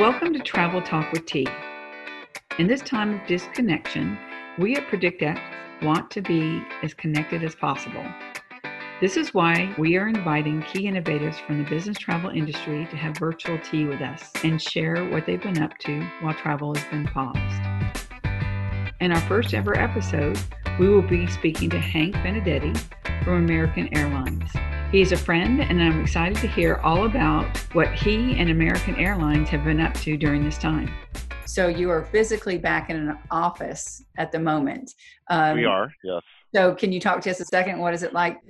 Welcome to Travel Talk with T. In this time of disconnection, we at PredictX want to be as connected as possible. This is why we are inviting key innovators from the business travel industry to have virtual tea with us and share what they've been up to while travel has been paused. In our first ever episode, we will be speaking to Hank Benedetti from American Airlines. He is a friend, and I'm excited to hear all about what he and American Airlines have been up to during this time. So, you are physically back in an office at the moment. Um, we are, yes. So, can you talk to us a second? What is it like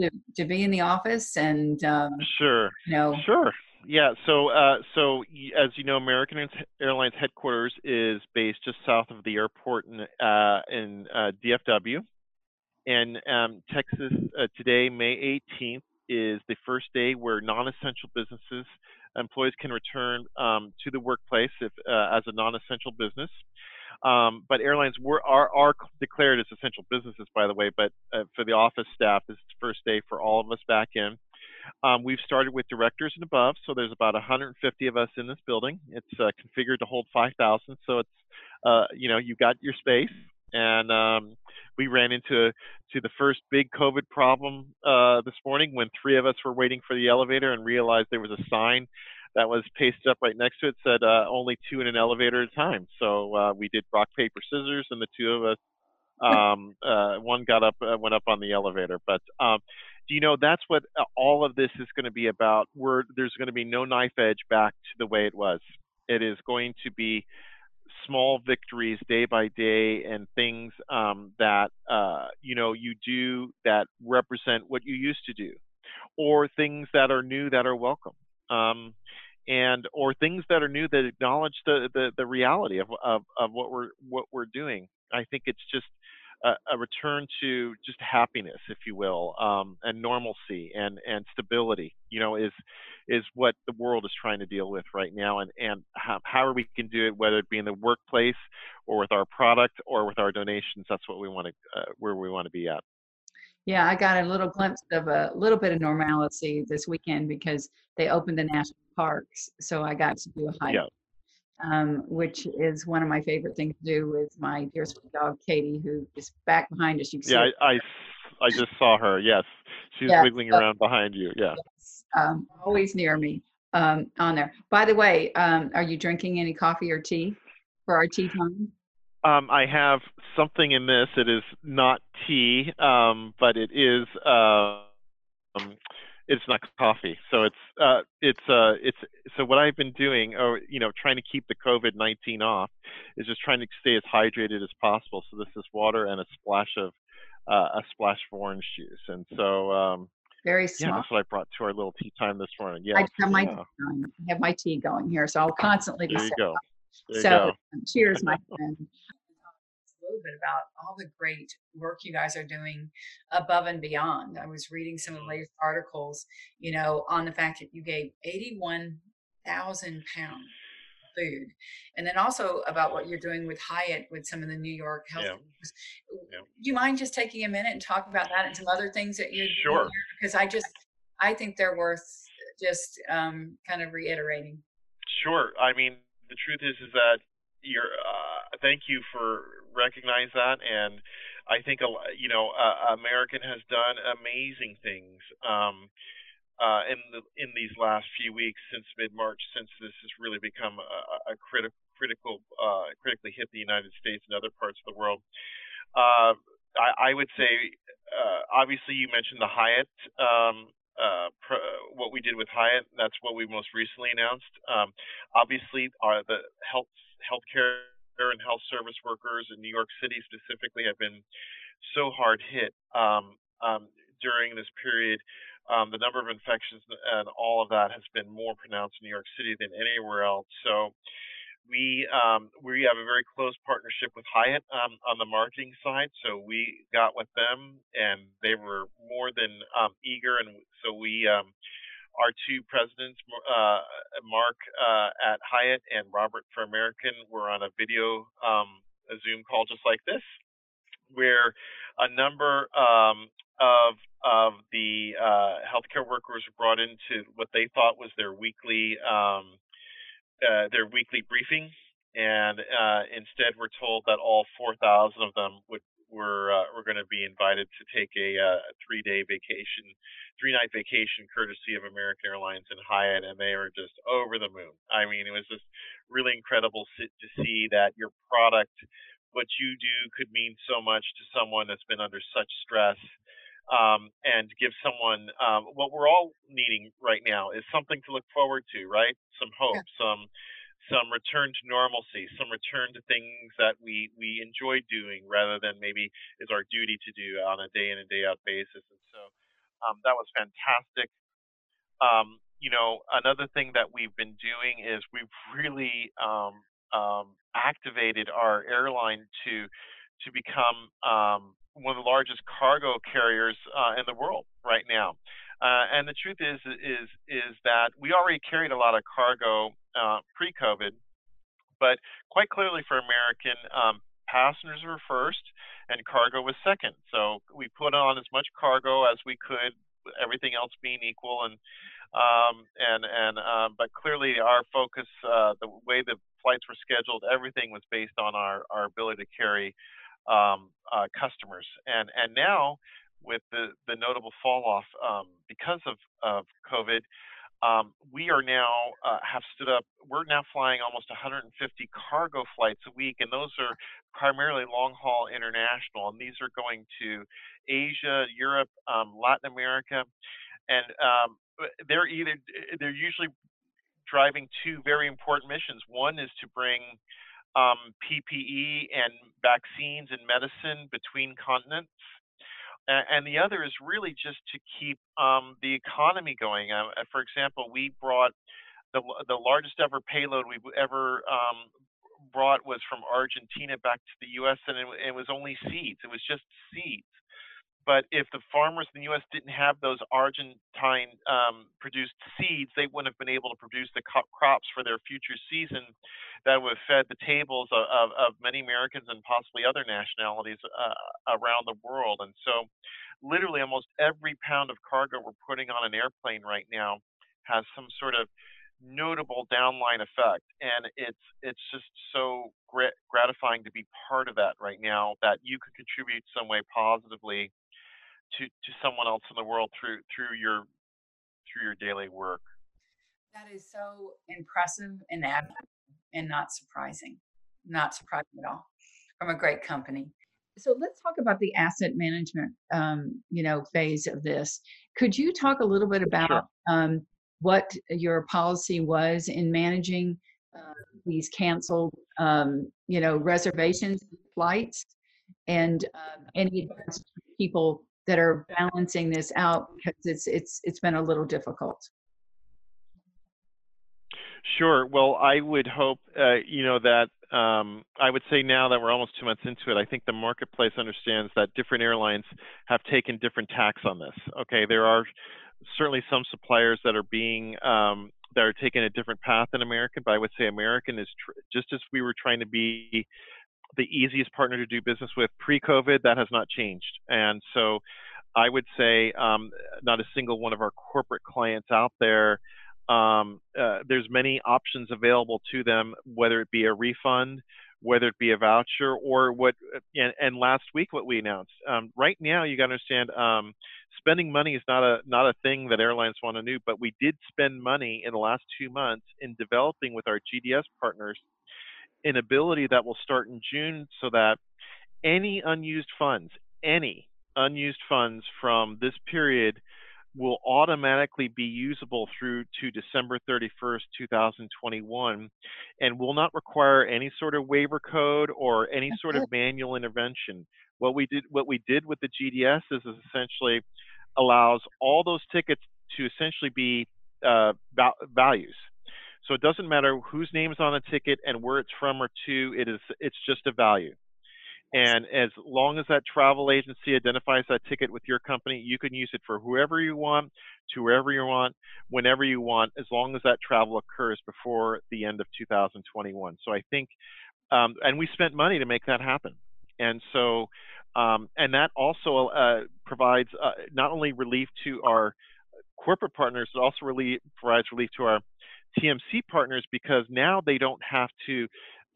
to, to be in the office? And um, sure, you know, sure. Yeah, so uh, so as you know, American Airlines headquarters is based just south of the airport in uh, in uh, DFW, and um, Texas uh, today, May 18th, is the first day where non-essential businesses employees can return um, to the workplace if, uh, as a non-essential business. Um, but airlines were, are, are declared as essential businesses, by the way. But uh, for the office staff, this is the first day for all of us back in. Um, we've started with directors and above, so there's about 150 of us in this building. It's uh, configured to hold 5,000, so it's uh, you know you've got your space and um, we ran into to the first big COVID problem uh, this morning when three of us were waiting for the elevator and realized there was a sign that was pasted up right next to it said uh, only two in an elevator at a time. So uh, we did rock paper scissors, and the two of us, um, uh, one got up, uh, went up on the elevator. But um, do you know that's what uh, all of this is going to be about? We're, there's going to be no knife edge back to the way it was. It is going to be small victories day by day and things um, that uh, you know you do that represent what you used to do or things that are new that are welcome um, and or things that are new that acknowledge the, the, the reality of, of, of what we're what we're doing. I think it's just a, a return to just happiness if you will um, and normalcy and and stability you know is is what the world is trying to deal with right now and and how, how we can do it whether it be in the workplace or with our product or with our donations that's what we want to uh, where we want to be at yeah i got a little glimpse of a little bit of normalcy this weekend because they opened the national parks so i got to do a hike yeah. Um, which is one of my favorite things to do with my dear sweet dog katie who is back behind us you can yeah I, I, I just saw her yes she's yeah, wiggling so, around behind you yeah um, always near me um, on there. By the way, um, are you drinking any coffee or tea for our tea time? Um, I have something in this. It is not tea, um, but it is. Uh, it's not coffee, so it's uh, it's uh, it's so what I've been doing, or you know, trying to keep the COVID nineteen off, is just trying to stay as hydrated as possible. So this is water and a splash of uh, a splash of orange juice, and so um, very small. Yeah, that's what I brought to our little tea time this morning. Yeah, I have my yeah. I have my tea going here, so I'll constantly be. There you go. There so, you go. cheers, my friend. Bit about all the great work you guys are doing above and beyond. I was reading some of the latest articles, you know, on the fact that you gave 81,000 pounds food. And then also about what you're doing with Hyatt with some of the New York health. Yeah. Yeah. Do you mind just taking a minute and talk about that and some other things that you're sure. Because I just, I think they're worth just um, kind of reiterating. Sure. I mean, the truth is, is that you're, uh, thank you for recognizing that. And I think, you know, uh, American has done amazing things. Um, uh, in the in these last few weeks since mid March, since this has really become a, a critical critical uh, critically hit the United States and other parts of the world. Uh, I, I, would say, uh, obviously, you mentioned the Hyatt. Um, uh, what we did with Hyatt, that's what we most recently announced. Um, obviously, our, the health healthcare and health service workers in New York City specifically have been so hard hit um, um during this period um, the number of infections and all of that has been more pronounced in New York City than anywhere else. So we um, we have a very close partnership with Hyatt um, on the marketing side. So we got with them, and they were more than um, eager. And so we, our two presidents, uh, Mark uh, at Hyatt and Robert for American, were on a video um, a Zoom call just like this, where a number um, of of the uh, healthcare workers were brought into what they thought was their weekly um, uh, their weekly briefing, and uh, instead we're told that all 4,000 of them would were uh, were going to be invited to take a, uh, three-day vacation, three-night vacation, courtesy of American Airlines and Hyatt, and they are just over the moon. I mean, it was just really incredible to see that your product, what you do, could mean so much to someone that's been under such stress. Um, and give someone um, what we're all needing right now is something to look forward to, right? Some hope, yeah. some some return to normalcy, some return to things that we we enjoy doing rather than maybe is our duty to do on a day in and day out basis. And so um, that was fantastic. Um, you know, another thing that we've been doing is we've really um, um activated our airline to to become um, one of the largest cargo carriers uh, in the world right now. Uh, and the truth is, is, is that we already carried a lot of cargo uh, pre-COVID, but quite clearly for American, um, passengers were first and cargo was second. So we put on as much cargo as we could, everything else being equal, and um, and and um, but clearly our focus, uh, the way the flights were scheduled, everything was based on our our ability to carry um, uh, customers. And and now with the, the notable fall off um, because of, of COVID, um, we are now uh, have stood up. We're now flying almost 150 cargo flights a week, and those are primarily long haul international. And these are going to Asia, Europe, um, Latin America, and um, they're either they're usually driving two very important missions. One is to bring um, PPE and vaccines and medicine between continents and the other is really just to keep um, the economy going. Uh, for example, we brought the the largest ever payload we've ever um, brought was from Argentina back to the U.S. and it, it was only seeds. It was just seeds. But if the farmers in the U.S. didn't have those Argentine um, seeds, they wouldn't have been able to produce the crops for their future season that would have fed the tables of, of, of many Americans and possibly other nationalities uh, around the world. And so, literally, almost every pound of cargo we're putting on an airplane right now has some sort of notable downline effect and it's it's just so grat- gratifying to be part of that right now that you could contribute some way positively to to someone else in the world through through your through your daily work. That is so impressive and admirable and not surprising. Not surprising at all from a great company. So let's talk about the asset management, um, you know, phase of this. Could you talk a little bit about sure. um, what your policy was in managing uh, these canceled, um, you know, reservations, flights, and um, any advice people that are balancing this out because it's it's it's been a little difficult. Sure. Well, I would hope, uh, you know, that um, I would say now that we're almost two months into it, I think the marketplace understands that different airlines have taken different tacks on this. Okay, there are certainly some suppliers that are being um, that are taking a different path than American, but I would say American is tr- just as we were trying to be the easiest partner to do business with pre-COVID, that has not changed. And so I would say um, not a single one of our corporate clients out there. Um, uh, there's many options available to them, whether it be a refund, whether it be a voucher, or what. And, and last week, what we announced. Um, right now, you got to understand, um, spending money is not a not a thing that airlines want to do. But we did spend money in the last two months in developing with our GDS partners an ability that will start in June so that any unused funds, any unused funds from this period will automatically be usable through to December 31st, 2021, and will not require any sort of waiver code or any sort of manual intervention. What we did, what we did with the GDS is, is essentially allows all those tickets to essentially be uh, values. So it doesn't matter whose name is on the ticket and where it's from or to. It is it's just a value. And as long as that travel agency identifies that ticket with your company, you can use it for whoever you want, to wherever you want, whenever you want, as long as that travel occurs before the end of 2021. So I think, um, and we spent money to make that happen. And so, um, and that also uh, provides uh, not only relief to our corporate partners, but also relief, provides relief to our TMC partners because now they don't have to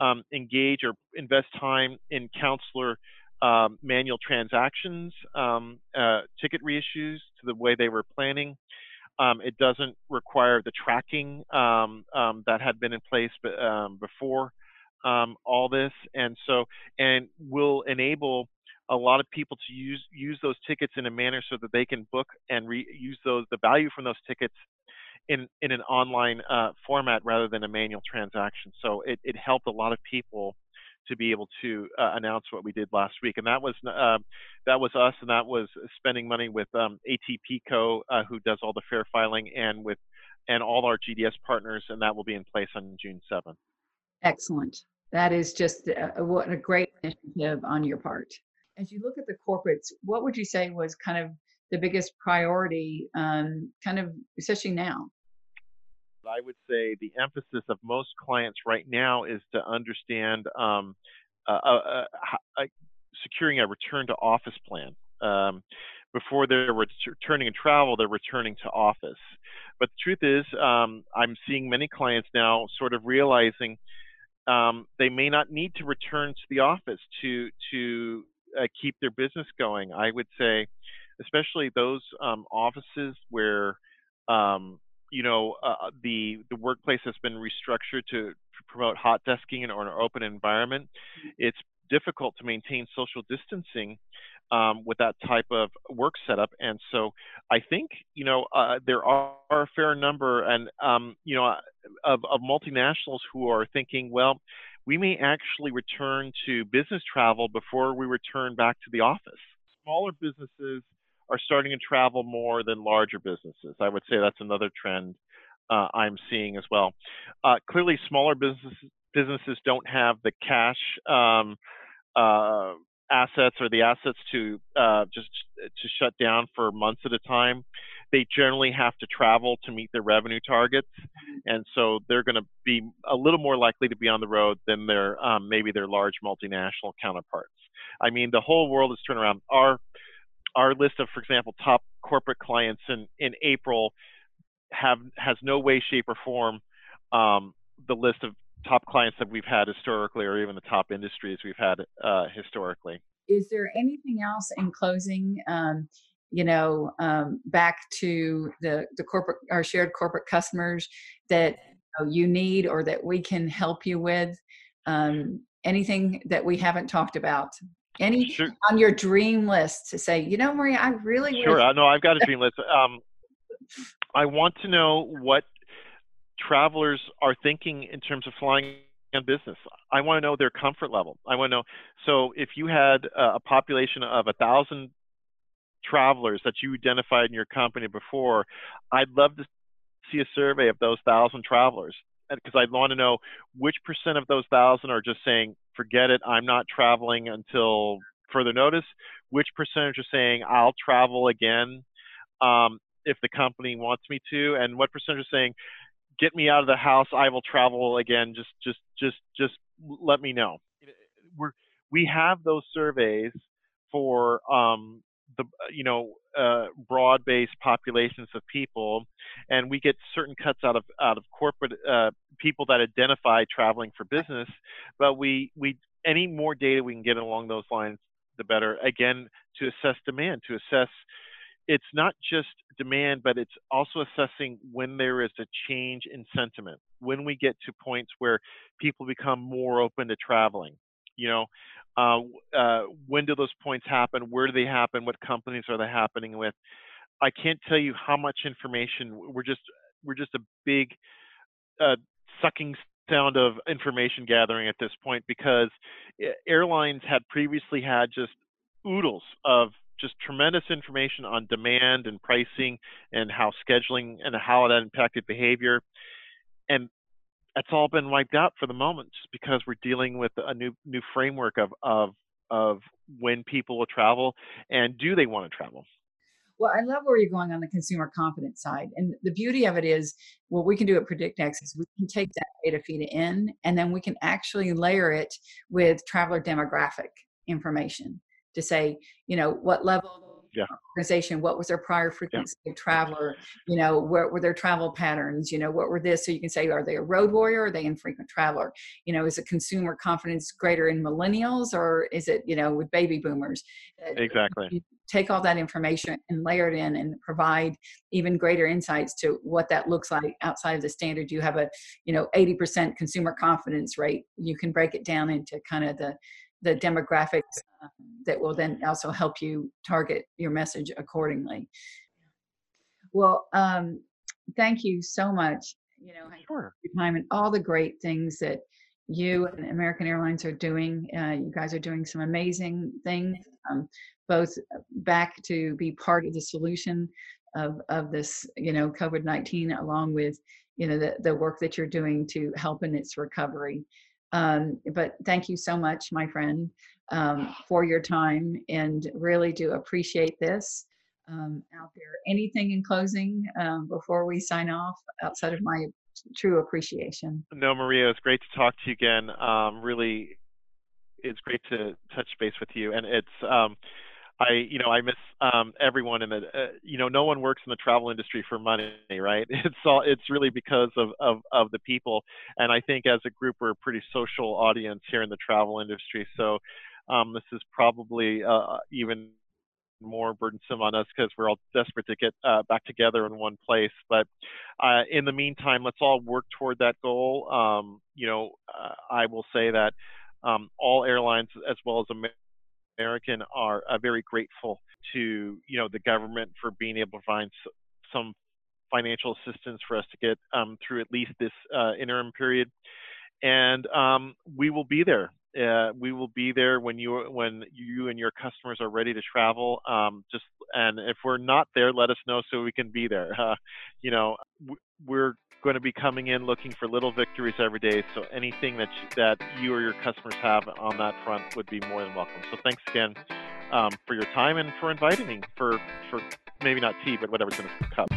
um, engage or invest time in counselor um, manual transactions, um, uh, ticket reissues to the way they were planning. Um, it doesn't require the tracking um, um, that had been in place before all this, and so and will enable a lot of people to use use those tickets in a manner so that they can book and reuse those the value from those tickets in in an online uh, format rather than a manual transaction. So it, it helped a lot of people to be able to uh, announce what we did last week, and that was uh, that was us, and that was spending money with um, ATPCO, uh, who does all the fare filing, and with and all our GDS partners, and that will be in place on June 7th. Excellent. That is just uh, what a great initiative on your part as you look at the corporates, what would you say was kind of the biggest priority, um, kind of especially now? I would say the emphasis of most clients right now is to understand um, uh, uh, uh, securing a return to office plan. Um, before they're returning to travel, they're returning to office. But the truth is, um, I'm seeing many clients now sort of realizing um, they may not need to return to the office to to uh, keep their business going. I would say, especially those um, offices where um, you know uh, the the workplace has been restructured to, promote hot desking or an open environment. It's difficult to maintain social distancing um, with that type of work setup. And so I think, you know, uh, there are a fair number and, um, you know, of, of multinationals who are thinking, well, we may actually return to business travel before we return back to the office. Smaller businesses are starting to travel more than larger businesses. I would say that's another trend uh, I'm seeing as well. Uh, clearly, smaller businesses businesses don't have the cash um, uh, assets or the assets to uh, just to shut down for months at a time they generally have to travel to meet their revenue targets, and so they're going to be a little more likely to be on the road than their um, maybe their large multinational counterparts. I mean, the whole world is turned around. Our our list of, for example, top corporate clients in in April have has no way, shape, or form um, the list of top clients that we've had historically, or even the top industries we've had uh, historically. Is there anything else in closing? Um, you know um, back to the the corporate our shared corporate customers that you, know, you need or that we can help you with um, anything that we haven't talked about any sure. on your dream list to say you know maria i really sure i know i've got a dream list. Um, i want to know what travelers are thinking in terms of flying on business. I want to know their comfort level. I want to know so if you had a population of a thousand travelers that you identified in your company before, I'd love to see a survey of those thousand travelers because I'd want to know which percent of those thousand are just saying, forget it, I'm not traveling until further notice, which percentage are saying, I'll travel again um, if the company wants me to, and what percentage are saying, get me out of the house, I will travel again, just, just, just, just let me know. We're, we have those surveys for um, the you know uh, broad-based populations of people, and we get certain cuts out of out of corporate uh, people that identify traveling for business. But we we any more data we can get along those lines, the better. Again, to assess demand, to assess it's not just demand, but it's also assessing when there is a change in sentiment, when we get to points where people become more open to traveling. You know, uh, uh, when do those points happen? Where do they happen? What companies are they happening with? I can't tell you how much information. We're just we're just a big uh, sucking sound of information gathering at this point because airlines had previously had just oodles of just tremendous information on demand and pricing and how scheduling and how that impacted behavior. And that's all been wiped out for the moment just because we're dealing with a new new framework of of of when people will travel and do they want to travel. Well i love where you're going on the consumer confidence side and the beauty of it is what we can do at predictx is we can take that data feed in and then we can actually layer it with traveler demographic information to say you know what level yeah. organization what was their prior frequency yeah. of traveler you know what were their travel patterns you know what were this? So you can say are they a road warrior or are they infrequent traveler? You know is it consumer confidence greater in millennials or is it you know with baby boomers? Uh, exactly. you take all that information and layer it in and provide even greater insights to what that looks like outside of the standard. You have a you know 80% consumer confidence rate. You can break it down into kind of the the demographics uh, that will then also help you target your message accordingly. Well, um, thank you so much. You know, sure. your time and all the great things that you and American Airlines are doing. Uh, you guys are doing some amazing things, um, both back to be part of the solution of of this, you know, COVID nineteen, along with you know the the work that you're doing to help in its recovery. Um, but thank you so much, my friend, um, for your time and really do appreciate this um, out there. Anything in closing um, before we sign off outside of my true appreciation? No, Maria, it's great to talk to you again. Um, really, it's great to touch base with you. And it's, um, I, you know, I miss um, everyone in the, uh, you know, no one works in the travel industry for money, right? It's all, it's really because of, of, of the people. And I think as a group, we're a pretty social audience here in the travel industry. So um, this is probably uh, even more burdensome on us because we're all desperate to get uh, back together in one place. But uh, in the meantime, let's all work toward that goal. Um, you know, uh, I will say that um, all airlines, as well as American are uh, very grateful to you know the government for being able to find some financial assistance for us to get um, through at least this uh, interim period, and um, we will be there. Uh, we will be there when you when you and your customers are ready to travel. Um, just and if we're not there, let us know so we can be there. You know, we're going to be coming in looking for little victories every day. So anything that you, that you or your customers have on that front would be more than welcome. So thanks again um, for your time and for inviting me for for maybe not tea, but whatever's in the cup.